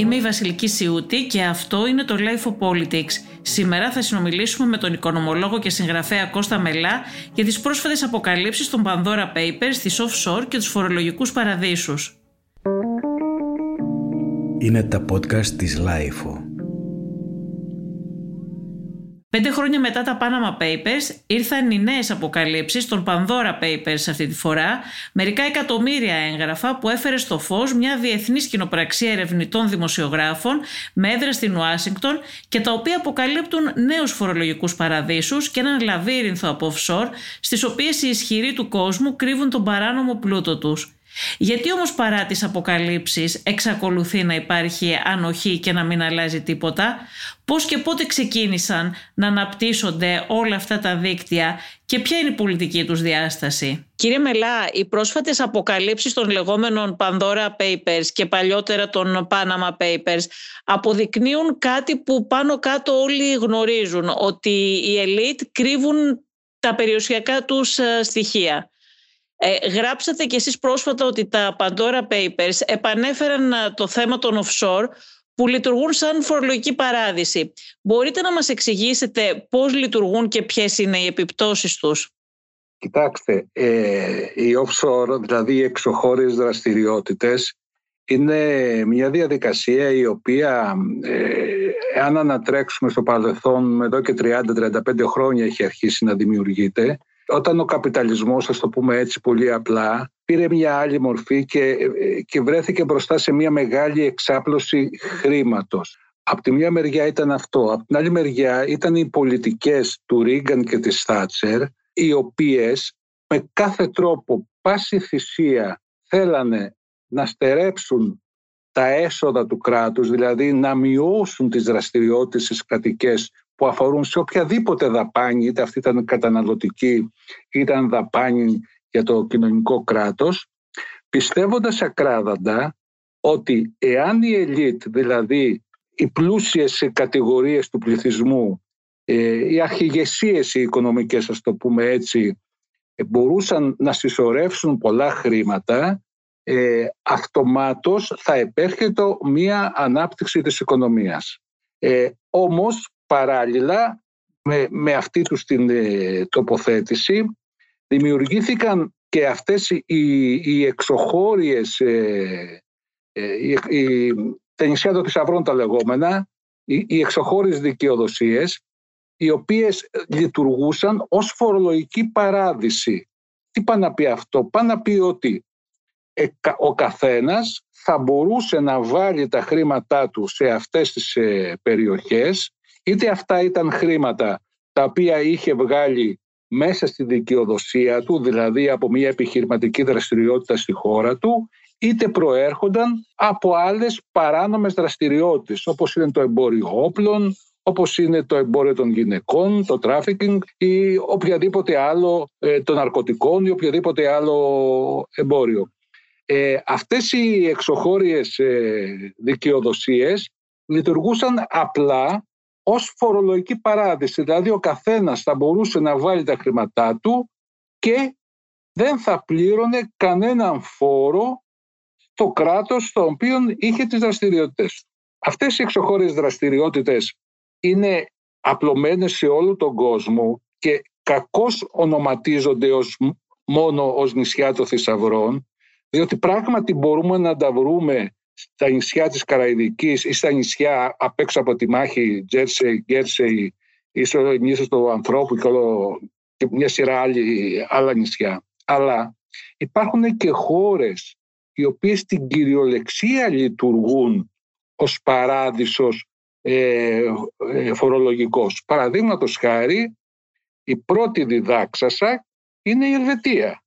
Είμαι η Βασιλική Σιούτη και αυτό είναι το Life of Politics. Σήμερα θα συνομιλήσουμε με τον οικονομολόγο και συγγραφέα Κώστα Μελά για τις πρόσφατες αποκαλύψεις των Pandora Papers, τις offshore και τους φορολογικούς παραδείσους. Είναι τα podcast της Life Πέντε χρόνια μετά τα Panama Papers ήρθαν οι νέες αποκαλύψεις των Pandora Papers αυτή τη φορά, μερικά εκατομμύρια έγγραφα που έφερε στο φως μια διεθνή κοινοπραξία ερευνητών δημοσιογράφων με έδρα στην Ουάσιγκτον και τα οποία αποκαλύπτουν νέους φορολογικούς παραδείσους και έναν λαβύρινθο από offshore στις οποίες οι ισχυροί του κόσμου κρύβουν τον παράνομο πλούτο τους. Γιατί όμως παρά τις αποκαλύψεις εξακολουθεί να υπάρχει ανοχή και να μην αλλάζει τίποτα, πώς και πότε ξεκίνησαν να αναπτύσσονται όλα αυτά τα δίκτυα και ποια είναι η πολιτική τους διάσταση; Κύριε Μελά, οι πρόσφατες αποκαλύψεις των λεγόμενων Pandora Papers και παλιότερα των Panama Papers αποδεικνύουν κάτι που πάνω κάτω όλοι γνωρίζουν, ότι οι ελίτ κρύβουν τα περιουσιακά τους ε, στοιχεία. Ε, γράψατε κι εσείς πρόσφατα ότι τα Pandora Papers επανέφεραν ε, το θέμα των offshore που λειτουργούν σαν φορολογική παράδειση. Μπορείτε να μας εξηγήσετε πώς λειτουργούν και ποιες είναι οι επιπτώσεις τους; Κοιτάξτε, ε, οι offshore, δηλαδή οι εξωχώριες δραστηριότητες, είναι μια διαδικασία η οποία, ε, αν ανατρέξουμε στο παρελθόν, εδώ και 30-35 χρόνια έχει αρχίσει να δημιουργείται, όταν ο καπιταλισμός, ας το πούμε έτσι πολύ απλά, πήρε μια άλλη μορφή και, και βρέθηκε μπροστά σε μια μεγάλη εξάπλωση χρήματος. Από τη μια μεριά ήταν αυτό. Από την άλλη μεριά ήταν οι πολιτικές του Ρίγκαν και της Θάτσερ, οι οποίες με κάθε τρόπο, πάση θυσία, θέλανε να στερέψουν τα έσοδα του κράτους, δηλαδή να μειώσουν τις δραστηριότητες τις κρατικές που αφορούν σε οποιαδήποτε δαπάνη, είτε αυτή ήταν καταναλωτική, ήταν δαπάνη για το κοινωνικό κράτος, πιστεύοντας ακράδαντα ότι εάν η ελίτ, δηλαδή οι πλούσιες κατηγορίες του πληθυσμού, ε, οι αρχηγεσίες οι οικονομικές, ας το πούμε έτσι, ε, μπορούσαν να συσσωρεύσουν πολλά χρήματα, ε, αυτομάτως θα επέρχεται μία ανάπτυξη της οικονομίας. Ε, όμως παράλληλα με, με αυτή τους την ε, τοποθέτηση δημιουργήθηκαν και αυτές οι, οι εξωχώριες ε, ε, οι, τα νησιά των θησαυρών τα λεγόμενα οι, οι εξωχώριες δικαιοδοσίες οι οποίες λειτουργούσαν ως φορολογική παράδειση. Τι πάει να πει αυτό, πάει να πει ότι ο καθένας θα μπορούσε να βάλει τα χρήματά του σε αυτές τις περιοχές είτε αυτά ήταν χρήματα τα οποία είχε βγάλει μέσα στη δικαιοδοσία του, δηλαδή από μια επιχειρηματική δραστηριότητα στη χώρα του, είτε προέρχονταν από άλλες παράνομες δραστηριότητες, όπως είναι το εμπόριο όπλων, όπως είναι το εμπόριο των γυναικών, το τράφικινγκ ή οποιαδήποτε άλλο ε, των ναρκωτικών ή οποιαδήποτε άλλο εμπόριο. Ε, αυτές οι εξωχώριες ε, δικαιοδοσίες λειτουργούσαν απλά ως φορολογική παράδειση. Δηλαδή ο καθένας θα μπορούσε να βάλει τα χρήματά του και δεν θα πλήρωνε κανέναν φόρο το κράτος στο οποίο είχε τις δραστηριότητες. Αυτές οι εξωχώριες δραστηριότητες είναι απλωμένες σε όλο τον κόσμο και κακώς ονοματίζονται ως, μόνο ως νησιά των θησαυρών, διότι πράγματι μπορούμε να τα βρούμε στα νησιά της Καραϊδικής ή στα νησιά απ' έξω από τη μάχη Τζέρσεϊ, Γκέρσεϊ ή στο νήσος του ανθρώπου και, όλο, και μια σειρά άλλη, άλλα νησιά. Αλλά υπάρχουν και χώρες οι οποίες στην κυριολεξία λειτουργούν ως παράδεισος ε, ε, φορολογικός. Παραδείγματος χάρη, η πρώτη διδάξασα είναι η Ελβετία.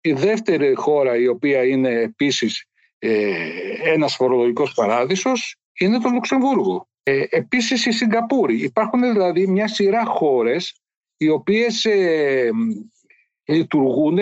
Η δεύτερη χώρα η οποία είναι επίσης ε, ένας φορολογικός παράδεισος είναι το Λουξεμβούργο. Ε, επίσης η Σιγκαπούρη. Υπάρχουν δηλαδή μια σειρά χώρες οι οποίες ε, λειτουργούν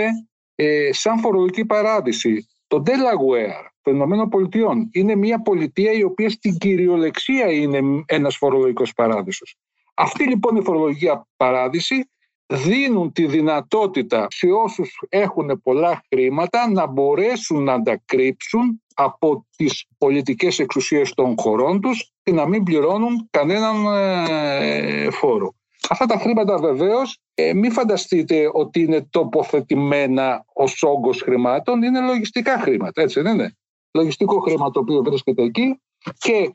ε, σαν φορολογική παράδειση. Το Delaware των Ηνωμένων Πολιτειών είναι μια πολιτεία η οποία στην κυριολεξία είναι ένας φορολογικός παράδεισος. Αυτή λοιπόν η φορολογική παράδειση δίνουν τη δυνατότητα σε όσους έχουν πολλά χρήματα να μπορέσουν να τα κρύψουν από τις πολιτικές εξουσίες των χωρών τους και να μην πληρώνουν κανέναν ε, φόρο. Αυτά τα χρήματα βεβαίως ε, μην φανταστείτε ότι είναι τοποθετημένα ως όγκος χρημάτων, είναι λογιστικά χρήματα, έτσι δεν είναι; Λογιστικό χρήμα το οποίο βρίσκεται εκεί και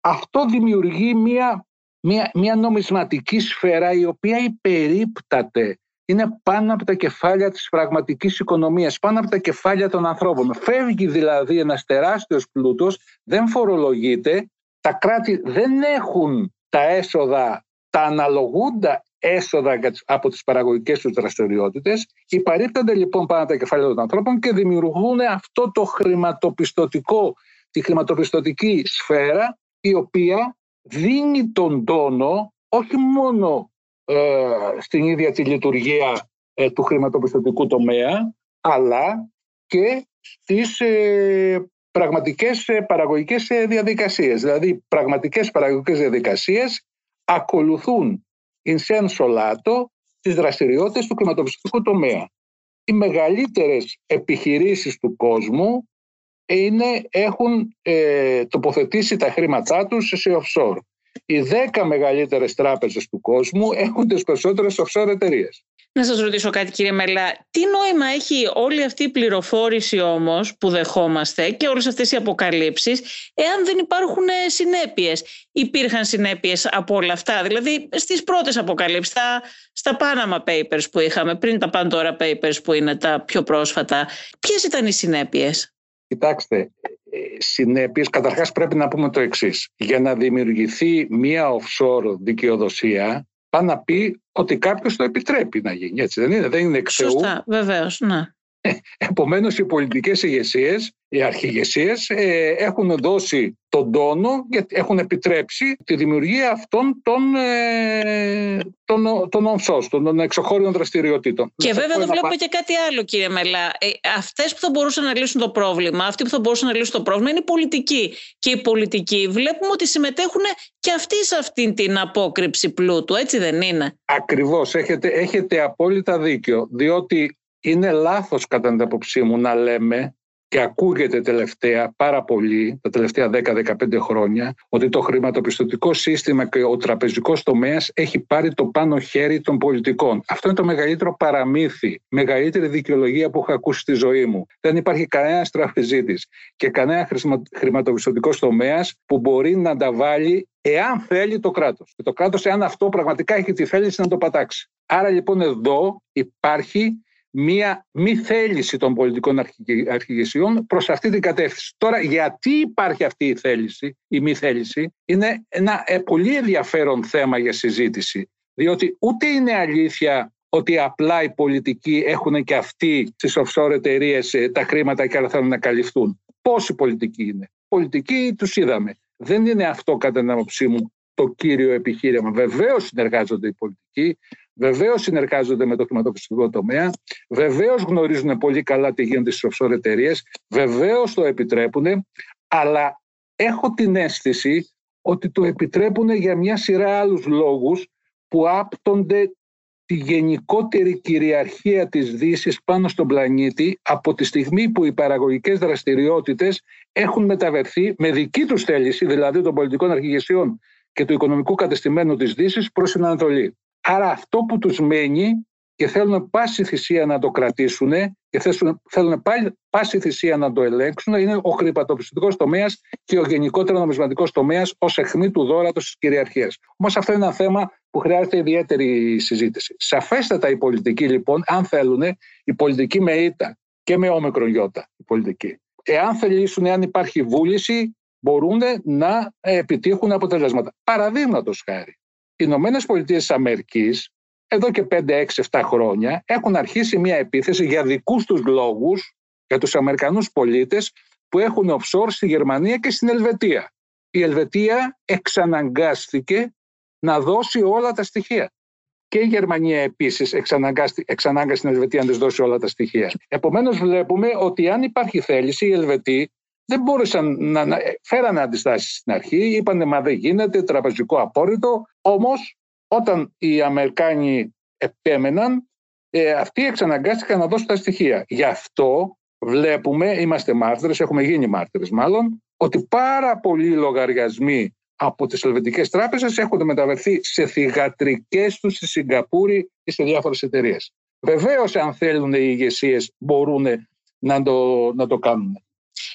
αυτό δημιουργεί μια, μια, μια νομισματική σφαίρα η οποία υπερίπταται είναι πάνω από τα κεφάλια της πραγματικής οικονομίας, πάνω από τα κεφάλια των ανθρώπων. Φεύγει δηλαδή ένας τεράστιος πλούτος, δεν φορολογείται, τα κράτη δεν έχουν τα έσοδα, τα αναλογούντα έσοδα από τις παραγωγικές τους δραστηριότητες, υπαρρύπτονται λοιπόν πάνω από τα κεφάλια των ανθρώπων και δημιουργούν αυτό το χρηματοπιστωτικό, τη χρηματοπιστωτική σφαίρα η οποία δίνει τον τόνο όχι μόνο ε, στην ίδια τη λειτουργία ε, του χρηματοπιστωτικού τομέα, αλλά και στις ε, πραγματικές παραγωγικές διαδικασίες. Δηλαδή, πραγματικές παραγωγικές διαδικασίες ακολουθούν in senso lato τις δραστηριότητες του χρηματοπιστωτικού τομέα. Οι μεγαλύτερες επιχειρήσεις του κόσμου είναι, έχουν τοποθετήσει τα χρήματά τους σε offshore οι 10 μεγαλύτερες τράπεζες του κόσμου έχουν τις περισσότερες offshore εταιρείες. Να σας ρωτήσω κάτι κύριε Μελά, τι νόημα έχει όλη αυτή η πληροφόρηση όμως που δεχόμαστε και όλες αυτές οι αποκαλύψεις εάν δεν υπάρχουν συνέπειες; Υπήρχαν συνέπειες από όλα αυτά, δηλαδή στις πρώτες αποκαλύψεις, στα, στα Panama Papers που είχαμε, πριν τα Pandora Papers που είναι τα πιο πρόσφατα, ποιες ήταν οι συνέπειες; Κοιτάξτε, συνέπειες, καταρχάς πρέπει να πούμε το εξής. Για να δημιουργηθεί μία offshore δικαιοδοσία, πάει να πει ότι κάποιος το επιτρέπει να γίνει. Έτσι δεν είναι, δεν είναι εξαιού. Σωστά, βεβαίως, ναι. Επομένως οι πολιτικές ηγεσίες, οι αρχηγεσίες ε, έχουν δώσει τον τόνο γιατί έχουν επιτρέψει τη δημιουργία αυτών των, ε, των, των των εξωχώριων δραστηριοτήτων. Και βέβαια εδώ βλέπουμε και κάτι άλλο κύριε Μελά. Ε, αυτές που θα μπορούσαν να λύσουν το πρόβλημα, αυτοί που θα μπορούσαν να λύσουν το πρόβλημα είναι οι πολιτικοί. Και οι πολιτικοί βλέπουμε ότι συμμετέχουν και αυτοί σε αυτήν την απόκρυψη πλούτου, έτσι δεν είναι; Ακριβώς, έχετε, έχετε απόλυτα δίκιο, διότι είναι λάθος κατά την άποψή μου να λέμε και ακούγεται τελευταία πάρα πολύ, τα τελευταία 10-15 χρόνια, ότι το χρηματοπιστωτικό σύστημα και ο τραπεζικός τομέας έχει πάρει το πάνω χέρι των πολιτικών. Αυτό είναι το μεγαλύτερο παραμύθι, μεγαλύτερη δικαιολογία που έχω ακούσει στη ζωή μου. Δεν υπάρχει κανένας τραπεζίτης και κανένας χρηματοπιστωτικός τομέας που μπορεί να τα βάλει εάν θέλει το κράτος. Και το κράτος, εάν αυτό πραγματικά έχει τη θέληση να το πατάξει. Άρα λοιπόν εδώ υπάρχει μία μη θέληση των πολιτικών αρχηγεσιών προς αυτή την κατεύθυνση. Τώρα γιατί υπάρχει αυτή η θέληση, η μη θέληση, είναι ένα ε, πολύ ενδιαφέρον θέμα για συζήτηση. Διότι ούτε είναι αλήθεια ότι απλά οι πολιτικοί έχουν και αυτοί στις offshore εταιρείες ε, τα χρήματα και άλλα θέλουν να καλυφθούν. Πόσοι πολιτικοί είναι. Πολιτικοί τους είδαμε. Δεν είναι αυτό κατά την άποψή μου το κύριο επιχείρημα. Βεβαίως συνεργάζονται οι πολιτικοί, Βεβαίως συνεργάζονται με το χρηματοπιστωτικό τομέα, βεβαίως γνωρίζουν πολύ καλά τι γίνεται στις offshore εταιρείες, βεβαίως το επιτρέπουν, αλλά έχω την αίσθηση ότι το επιτρέπουν για μια σειρά άλλους λόγους που άπτονται τη γενικότερη κυριαρχία της δύσης πάνω στον πλανήτη από τη στιγμή που οι παραγωγικές δραστηριότητες έχουν μεταβερθεί με δική τους θέληση, δηλαδή των πολιτικών αρχηγεσιών και του οικονομικού κατεστημένου της δύσης προς την Ανατολή. Άρα αυτό που τους μένει και θέλουν πάση θυσία να το κρατήσουν και θέλουν πάση θυσία να το ελέγξουν είναι ο χρηματοπιστωτικός τομέας και ο γενικότερο νομισματικός τομέας ως αιχμή του δόρατος της κυριαρχίας. Όμως αυτό είναι ένα θέμα που χρειάζεται ιδιαίτερη συζήτηση. Σαφέστατα οι πολιτικοί λοιπόν, αν θέλουν, οι πολιτικοί με ήττα και με όμικρον γιώτα, οι πολιτικοί. Εάν θελήσουν, εάν υπάρχει βούληση, μπορούν να επιτύχουν αποτελέσματα. Παραδείγματος χάρη, οι Ηνωμένες Πολιτείες Αμερικής εδώ και 5, 6, 7 χρόνια έχουν αρχίσει μια επίθεση για δικούς τους λόγους για τους Αμερικανούς πολίτες που έχουν offshore στη Γερμανία και στην Ελβετία. Η Ελβετία εξαναγκάστηκε να δώσει όλα τα στοιχεία. Και η Γερμανία επίσης εξανάγκασε την Ελβετία να της δώσει όλα τα στοιχεία. Επομένως, βλέπουμε ότι αν υπάρχει θέληση, οι Ελβετοί δεν μπόρεσαν να, να φέρανε αντιστάσεις στην αρχή, είπανε μα δεν γίνεται, τραπεζικό απόρριτο, όμως όταν οι Αμερικάνοι επέμεναν, ε, αυτοί εξαναγκάστηκαν να δώσουν τα στοιχεία. Γι' αυτό βλέπουμε, είμαστε μάρτυρες, έχουμε γίνει μάρτυρες μάλλον, ότι πάρα πολλοί λογαριασμοί από τις ελβετικές τράπεζες έχουν μεταβερθεί σε θηγατρικές τους στη Σιγκαπούρη ή σε διάφορες εταιρείες. Βεβαίως, αν θέλουν οι ηγεσίες, μπορούν να το, να το κάνουν.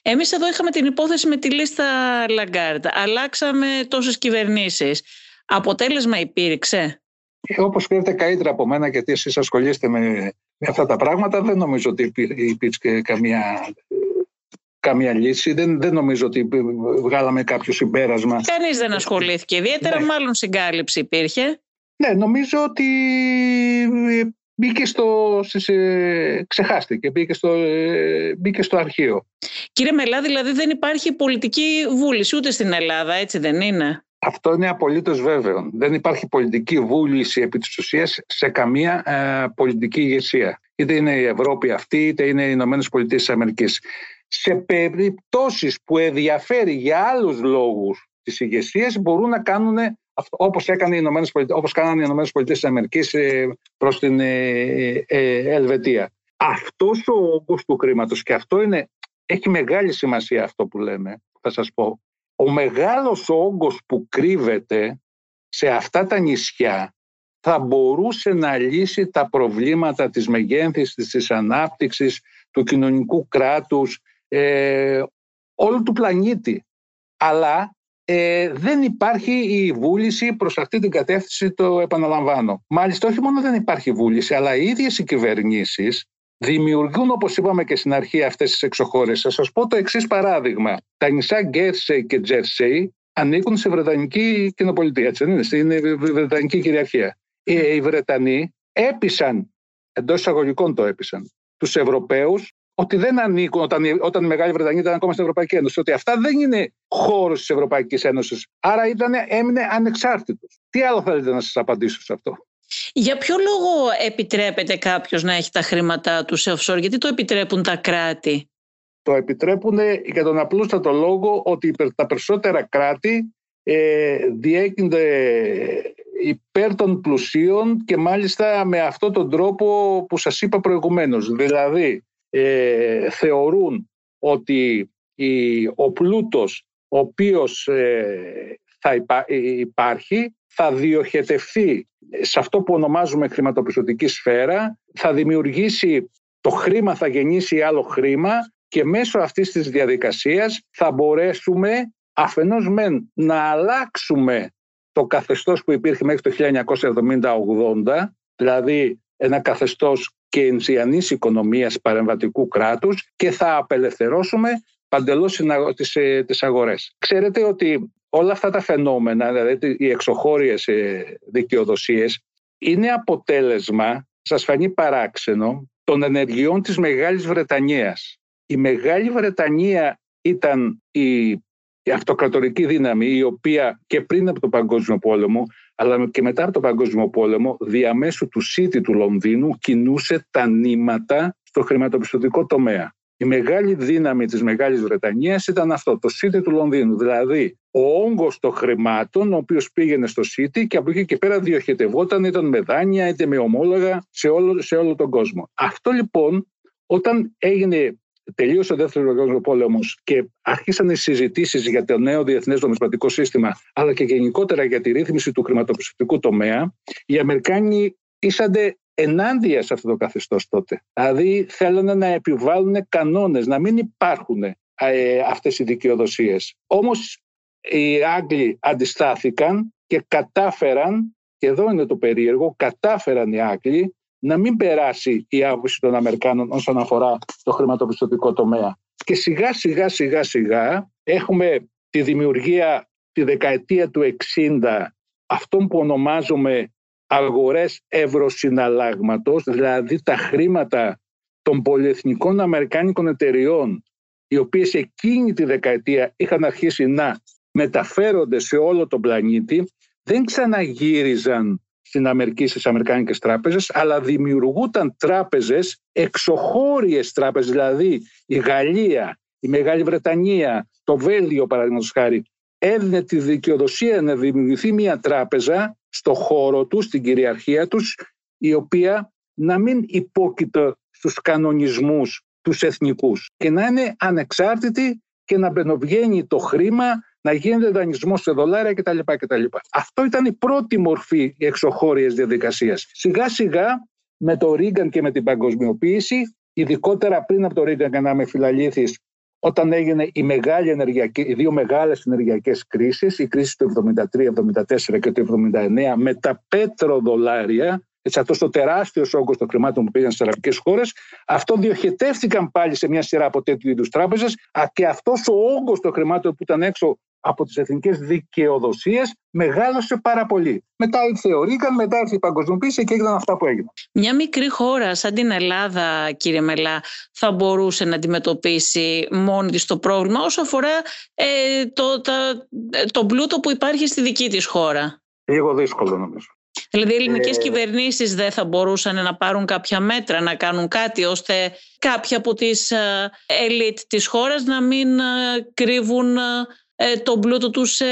Εμείς εδώ είχαμε την υπόθεση με τη λίστα Λαγκάρντ. Αλλάξαμε τόσες κυβερνήσεις. Αποτέλεσμα υπήρξε; Ε, όπως ξέρετε καλύτερα από μένα γιατί εσείς ασχολείστε με, με αυτά τα πράγματα δεν νομίζω ότι υπήρξε καμία καμία λύση. Δεν, δεν νομίζω ότι βγάλαμε κάποιο συμπέρασμα. Κανείς δεν ασχολήθηκε ιδιαίτερα, ναι. μάλλον συγκάλυψη υπήρχε. Ναι, νομίζω ότι ε, μπήκε στο, ξεχάστηκε, μπήκε στο, ε, μπήκε στο αρχείο. Κύριε Μελά, δηλαδή δεν υπάρχει πολιτική βούληση ούτε στην Ελλάδα, έτσι δεν είναι; Αυτό είναι απολύτως βέβαιο. Δεν υπάρχει πολιτική βούληση επί της ουσίας σε καμία ε, πολιτική ηγεσία. Είτε είναι η Ευρώπη αυτή, είτε είναι οι Ηνωμένες Πολιτείες της Αμερικής σε περιπτώσεις που ενδιαφέρει για άλλους λόγους τις ηγεσίες μπορούν να κάνουν αυτό, όπως, έκανε οι Ηνωμένες Πολιτείες, όπως κάνανε οι Ηνωμένες Πολιτείες της Αμερικής ε, προς την ε, ε, Ελβετία. Αυτός ο όγκος του χρήματος και αυτό είναι, έχει μεγάλη σημασία αυτό που λέμε, θα σας πω. Ο μεγάλος όγκος που κρύβεται σε αυτά τα νησιά θα μπορούσε να λύσει τα προβλήματα της μεγένθησης, της ανάπτυξης, του κοινωνικού κράτους, ε, όλου του πλανήτη. Αλλά ε, δεν υπάρχει η βούληση προς αυτή την κατεύθυνση, το επαναλαμβάνω. Μάλιστα όχι μόνο δεν υπάρχει βούληση, αλλά οι ίδιες οι κυβερνήσεις δημιουργούν, όπως είπαμε και στην αρχή, αυτές τις εξωχώρες. Θα σας πω το εξής παράδειγμα. Τα νησά Γκέρσεϊ και Τζέρσεϊ ανήκουν σε Βρετανική κοινοπολιτεία, έτσι είναι, στην Βρετανική κυριαρχία. Οι Βρετανοί έπεισαν, εντός εισαγωγικών το έπεισαν, τους Ευρωπαίους ότι δεν ανήκουν όταν, όταν η Μεγάλη Βρετανία ήταν ακόμα στην Ευρωπαϊκή Ένωση. Ότι αυτά δεν είναι χώρος της Ευρωπαϊκής Ένωσης. Άρα ήταν, έμεινε ανεξάρτητος. Τι άλλο θέλετε να σας απαντήσω σε αυτό; Για ποιο λόγο επιτρέπεται κάποιος να έχει τα χρήματά του σε offshore, γιατί το επιτρέπουν τα κράτη; Το επιτρέπουν για τον απλούστατο λόγο ότι τα περισσότερα κράτη ε, υπέρ των πλουσίων και μάλιστα με αυτόν τον τρόπο που σας είπα προηγουμένως. Δηλαδή ε, θεωρούν ότι η, ο πλούτος ο οποίος ε, θα ε, υπάρχει θα διοχετευθεί σε αυτό που ονομάζουμε χρηματοπιστωτική σφαίρα, θα δημιουργήσει το χρήμα, θα γεννήσει άλλο χρήμα και μέσω αυτής της διαδικασίας θα μπορέσουμε αφενός μεν να αλλάξουμε το καθεστώς που υπήρχε μέχρι το 1970-80, δηλαδή ένα καθεστώς κεινσιανής οικονομίας παρεμβατικού κράτους και θα απελευθερώσουμε παντελώς τις, ε, τις αγορές. Ξέρετε ότι όλα αυτά τα φαινόμενα, δηλαδή οι εξωχώριες ε, δικαιοδοσίες, είναι αποτέλεσμα, σας φανεί παράξενο, των ενεργειών της Μεγάλης Βρετανίας. Η Μεγάλη Βρετανία ήταν η, η αυτοκρατορική δύναμη η οποία και πριν από τον Παγκόσμιο Πόλεμο αλλά και μετά από τον Παγκόσμιο Πόλεμο, διαμέσου του City του Λονδίνου κινούσε τα νήματα στο χρηματοπιστωτικό τομέα. Η μεγάλη δύναμη της Μεγάλης Βρετανίας ήταν αυτό, το City του Λονδίνου. Δηλαδή, ο όγκος των χρημάτων, ο οποίος πήγαινε στο City και από εκεί και πέρα διοχετευόταν, ήταν με δάνεια είτε με ομόλογα σε όλο, σε όλο τον κόσμο. Αυτό λοιπόν, όταν έγινε τελείωσε ο δεύτερος παγκόσμιος πόλεμος και άρχισαν οι συζητήσεις για το νέο διεθνές νομισματικό σύστημα, αλλά και γενικότερα για τη ρύθμιση του χρηματοπιστωτικού τομέα, οι Αμερικάνοι ήσανται ενάντια σε αυτό το καθεστώς τότε. Δηλαδή θέλανε να επιβάλλουν κανόνες, να μην υπάρχουν ε, αυτές οι δικαιοδοσίες. Όμως οι Άγγλοι αντιστάθηκαν και κατάφεραν, και εδώ είναι το περίεργο, κατάφεραν οι Άγγλοι να μην περάσει η άποψη των Αμερικάνων όσον αφορά το χρηματοπιστωτικό τομέα. Και σιγά σιγά σιγά σιγά έχουμε τη δημιουργία τη δεκαετία του 60 αυτών που ονομάζουμε αγορές ευρωσυναλλάγματος, δηλαδή τα χρήματα των πολυεθνικών αμερικάνικων εταιριών, οι οποίες εκείνη τη δεκαετία είχαν αρχίσει να μεταφέρονται σε όλο τον πλανήτη, δεν ξαναγύριζαν στην Αμερική στις Αμερικάνικες τράπεζες, αλλά δημιουργούνταν τράπεζες, εξωχώριες τράπεζες, δηλαδή η Γαλλία, η Μεγάλη Βρετανία, το Βέλγιο παραδείγματος χάρη, έδινε τη δικαιοδοσία να δημιουργηθεί μια τράπεζα στο χώρο τους, στην κυριαρχία τους, η οποία να μην υπόκειται στους κανονισμούς τους εθνικούς και να είναι ανεξάρτητοι και να μπαινοβγαίνει το χρήμα, να γίνεται δανεισμός σε δολάρια κτλ. κτλ. Αυτό ήταν η πρώτη μορφή εξωχώριας διαδικασίας. Σιγά σιγά με το Ρίγκαν και με την παγκοσμιοποίηση, ειδικότερα πριν από το Ρίγκαν και να είμαι φιλαλήθης, όταν έγινε η μεγάλη ενεργειακή, οι δύο μεγάλες ενεργειακές κρίσεις, η κρίση του 73-74 και του 79 με τα πέτροδολάρια, έτσι, αυτός ο τεράστιος όγκος των χρημάτων που πήγαν στις αραβικές χώρες, αυτό διοχετεύτηκαν πάλι σε μια σειρά από τέτοιου είδους τράπεζες και αυτός ο όγκος των χρημάτων που ήταν έξω από τις εθνικές δικαιοδοσίες μεγάλωσε πάρα πολύ. Μετά ήρθε ο Ρίγκαν, μετά ήρθε η παγκοσμιοποίηση και έγιναν αυτά που έγιναν. Μια μικρή χώρα σαν την Ελλάδα, κύριε Μελά, θα μπορούσε να αντιμετωπίσει μόνη της το πρόβλημα όσο αφορά ε, το, τα, το πλούτο που υπάρχει στη δική της χώρα; Λίγο δύσκολο νομίζω. Δηλαδή οι ελληνικές ε... κυβερνήσεις δεν θα μπορούσαν να πάρουν κάποια μέτρα, να κάνουν κάτι ώστε κάποια από τις ε, ελίτ της χώρας να μην ε, κρύβουν ε, τον πλούτο τους σε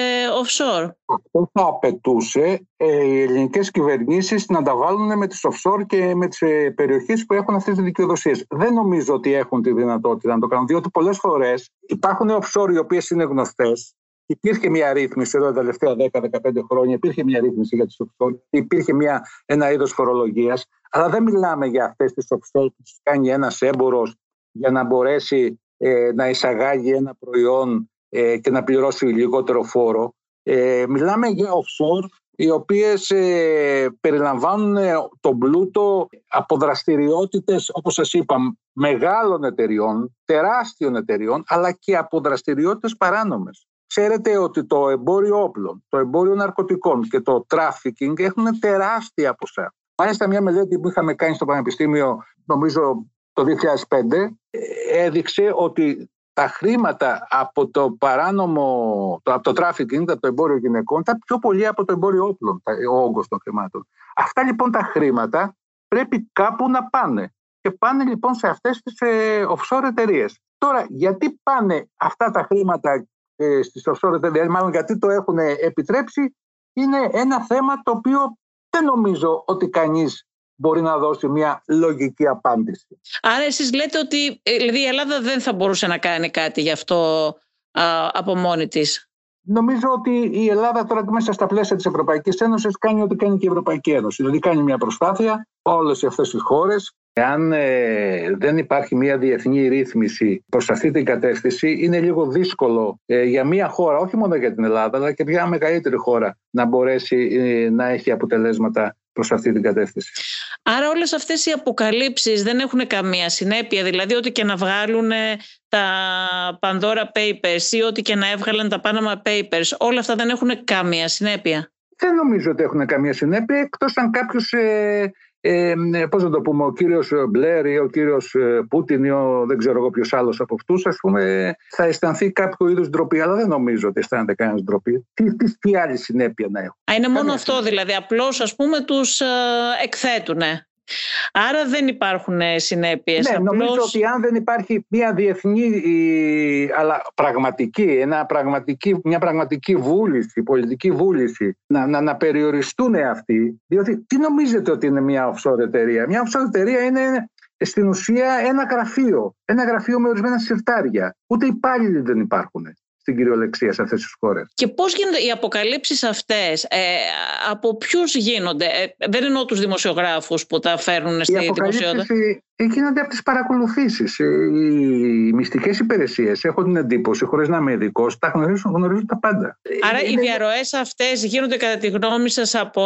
offshore. Αυτό θα απαιτούσε ε, οι ελληνικές κυβερνήσεις να τα βάλουν με τις offshore και με τις ε, περιοχές που έχουν αυτές τις δικαιοδοσίες. Δεν νομίζω ότι έχουν τη δυνατότητα να το κάνουν, διότι πολλές φορές υπάρχουν offshore οι οποίες είναι γνωστές Υπήρχε μια ρύθμιση εδώ τα τελευταία 10-15 χρόνια, υπήρχε μια ρύθμιση για τις offshore, υπήρχε μια, ένα είδος φορολογίας, αλλά δεν μιλάμε για αυτές τις offshore που τις κάνει ένας έμπορος για να μπορέσει ε, να εισαγάγει ένα προϊόν ε, και να πληρώσει λιγότερο φόρο. Ε, μιλάμε για offshore οι οποίες ε, περιλαμβάνουν τον πλούτο από δραστηριότητες, όπως σας είπα, μεγάλων εταιριών, τεράστιων εταιριών, αλλά και από δραστηριότητες παράνομες. Ξέρετε ότι το εμπόριο όπλων, το εμπόριο ναρκωτικών και το trafficking έχουν τεράστια ποσά. Μάλιστα μια μελέτη που είχαμε κάνει στο Πανεπιστήμιο, νομίζω το 2005, έδειξε ότι τα χρήματα από το παράνομο, από το trafficking, από το εμπόριο γυναικών, ήταν πιο πολύ από το εμπόριο όπλων, ο όγκος των χρημάτων. Αυτά λοιπόν τα χρήματα πρέπει κάπου να πάνε. Και πάνε λοιπόν σε αυτές τις ε, offshore εταιρείες. Τώρα, γιατί πάνε αυτά τα χρήματα ε, στις offshore εταιρείες, μάλλον γιατί το έχουν επιτρέψει, είναι ένα θέμα το οποίο δεν νομίζω ότι κανείς μπορεί να δώσει μια λογική απάντηση. Άρα εσείς λέτε ότι ε, δηλαδή η Ελλάδα δεν θα μπορούσε να κάνει κάτι γι' αυτό α, από μόνη της. Νομίζω ότι η Ελλάδα τώρα μέσα στα πλαίσια της Ευρωπαϊκής Ένωσης κάνει ό,τι κάνει και η Ευρωπαϊκή Ένωση. Δηλαδή κάνει μια προσπάθεια όλες αυτές τις χώρες Εάν ε, δεν υπάρχει μια διεθνή ρύθμιση προς αυτή την κατεύθυνση, είναι λίγο δύσκολο ε, για μια χώρα, όχι μόνο για την Ελλάδα, αλλά και για μια μεγαλύτερη χώρα, να μπορέσει ε, να έχει αποτελέσματα προς αυτή την κατεύθυνση. Άρα όλες αυτές οι αποκαλύψεις δεν έχουν καμία συνέπεια, δηλαδή ότι και να βγάλουν τα Pandora Papers ή ότι και να έβγαλαν τα Panama Papers, όλα αυτά δεν έχουν καμία συνέπεια. Δεν νομίζω ότι έχουν καμία συνέπεια, εκτός αν κάποιος ε, ε, πώς να το πούμε, ο κύριος Μπλερ ή ο κύριος ε, Πούτιν ή ο δεν ξέρω εγώ ποιος άλλος από αυτούς ας πούμε θα αισθανθεί κάποιο είδους ντροπή αλλά δεν νομίζω ότι αισθάνεται κανένας ντροπή. Τι, τι, τι άλλη συνέπεια να έχουν; Α, είναι μόνο αυτό δηλαδή, απλώς ας πούμε τους ε, εκθέτουνε. Άρα δεν υπάρχουν ε, συνέπειες. Ναι, απλώς... νομίζω ότι αν δεν υπάρχει μια διεθνή αλλά πραγματική, ένα πραγματική, μια πραγματική βούληση, πολιτική βούληση να, να, να περιοριστούν αυτοί, διότι τι νομίζετε ότι είναι μια offshore εταιρεία; Μια offshore εταιρεία είναι στην ουσία ένα γραφείο, ένα γραφείο με ορισμένα συρτάρια. Ούτε υπάλληλοι δεν υπάρχουν στην κυριολεξία σε αυτές τις χώρες. Και πώς γίνονται οι αποκαλύψεις αυτές, ε, από ποιους γίνονται, ε, δεν εννοώ τους δημοσιογράφους που τα φέρνουν στη δημοσιότητα. Γίνονται από τις παρακολουθήσεις. Ε, οι μυστικές υπηρεσίες έχουν την εντύπωση, χωρίς να είμαι ειδικός, τα γνωρίζουν, γνωρίζουν τα πάντα. Άρα Είναι... οι διαρροές αυτές γίνονται κατά τη γνώμη σας από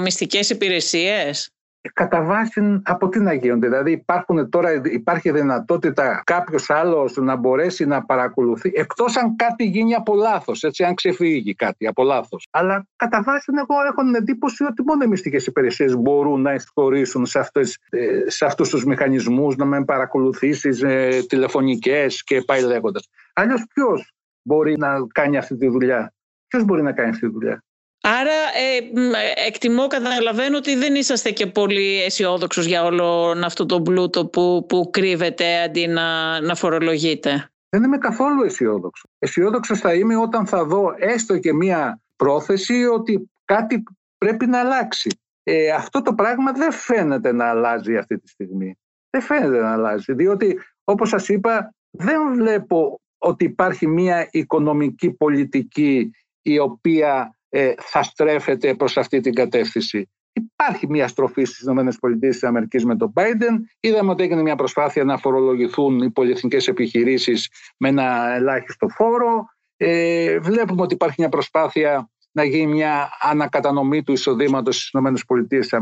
μυστικές υπηρεσίες; Κατά βάση από τι να γίνονται; Δηλαδή υπάρχουν τώρα, υπάρχει δυνατότητα κάποιος άλλος να μπορέσει να παρακολουθεί, εκτός αν κάτι γίνει από λάθος, έτσι, αν ξεφύγει κάτι από λάθος. Αλλά κατά βάση εγώ έχω την εντύπωση ότι μόνο οι μυστικές υπηρεσίες μπορούν να εισχωρήσουν σε, αυτές, ε, σε αυτούς τους μηχανισμούς, να με παρακολουθήσεις ε, τηλεφωνικές και πάει λέγοντας. Αλλιώς ποιος μπορεί να κάνει αυτή τη δουλειά; Ποιος μπορεί να κάνει αυτή τη δουλειά; Άρα ε, εκτιμώ, καταλαβαίνω ότι δεν είσαστε και πολύ αισιόδοξος για όλο αυτό το πλούτο που, που κρύβεται αντί να, να φορολογείτε. Δεν είμαι καθόλου αισιόδοξος. Αισιόδοξος θα είμαι όταν θα δω έστω και μία πρόθεση ότι κάτι πρέπει να αλλάξει. Ε, αυτό το πράγμα δεν φαίνεται να αλλάζει αυτή τη στιγμή. Δεν φαίνεται να αλλάζει, διότι όπως σας είπα δεν βλέπω ότι υπάρχει μια οικονομική πολιτική η οποία ε, θα στρέφεται προς αυτή την κατεύθυνση. Υπάρχει μια στροφή στις ΗΠΑ με τον Biden. Είδαμε ότι έγινε μια προσπάθεια να φορολογηθούν οι πολυεθνικές επιχειρήσεις με ένα ελάχιστο φόρο. Ε, βλέπουμε ότι υπάρχει μια προσπάθεια να γίνει μια ανακατανομή του εισοδήματος στις ΗΠΑ.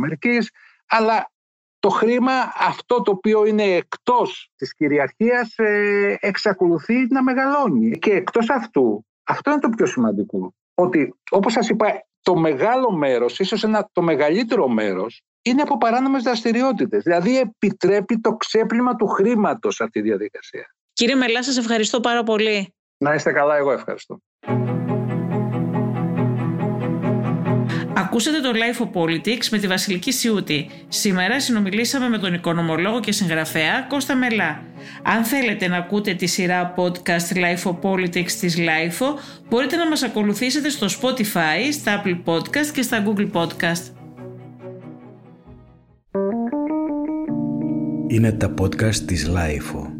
Αλλά το χρήμα αυτό το οποίο είναι εκτός της κυριαρχίας ε, εξακολουθεί να μεγαλώνει. Και εκτός αυτού, αυτό είναι το πιο σημαντικό, ότι όπως σας είπα το μεγάλο μέρος, ίσως ένα, το μεγαλύτερο μέρος είναι από παράνομες δραστηριότητες. Δηλαδή επιτρέπει το ξέπλυμα του χρήματος αυτή τη διαδικασία. Κύριε Μελά, σας ευχαριστώ πάρα πολύ. Να είστε καλά, εγώ ευχαριστώ. Ακούσατε το Life of Politics με τη Βασιλική Σιούτη. Σήμερα συνομιλήσαμε με τον οικονομολόγο και συγγραφέα Κώστα Μελά. Αν θέλετε να ακούτε τη σειρά podcast Life of Politics της Life, μπορείτε να μας ακολουθήσετε στο Spotify, στα Apple Podcast και στα Google Podcast. Είναι τα podcast της Life.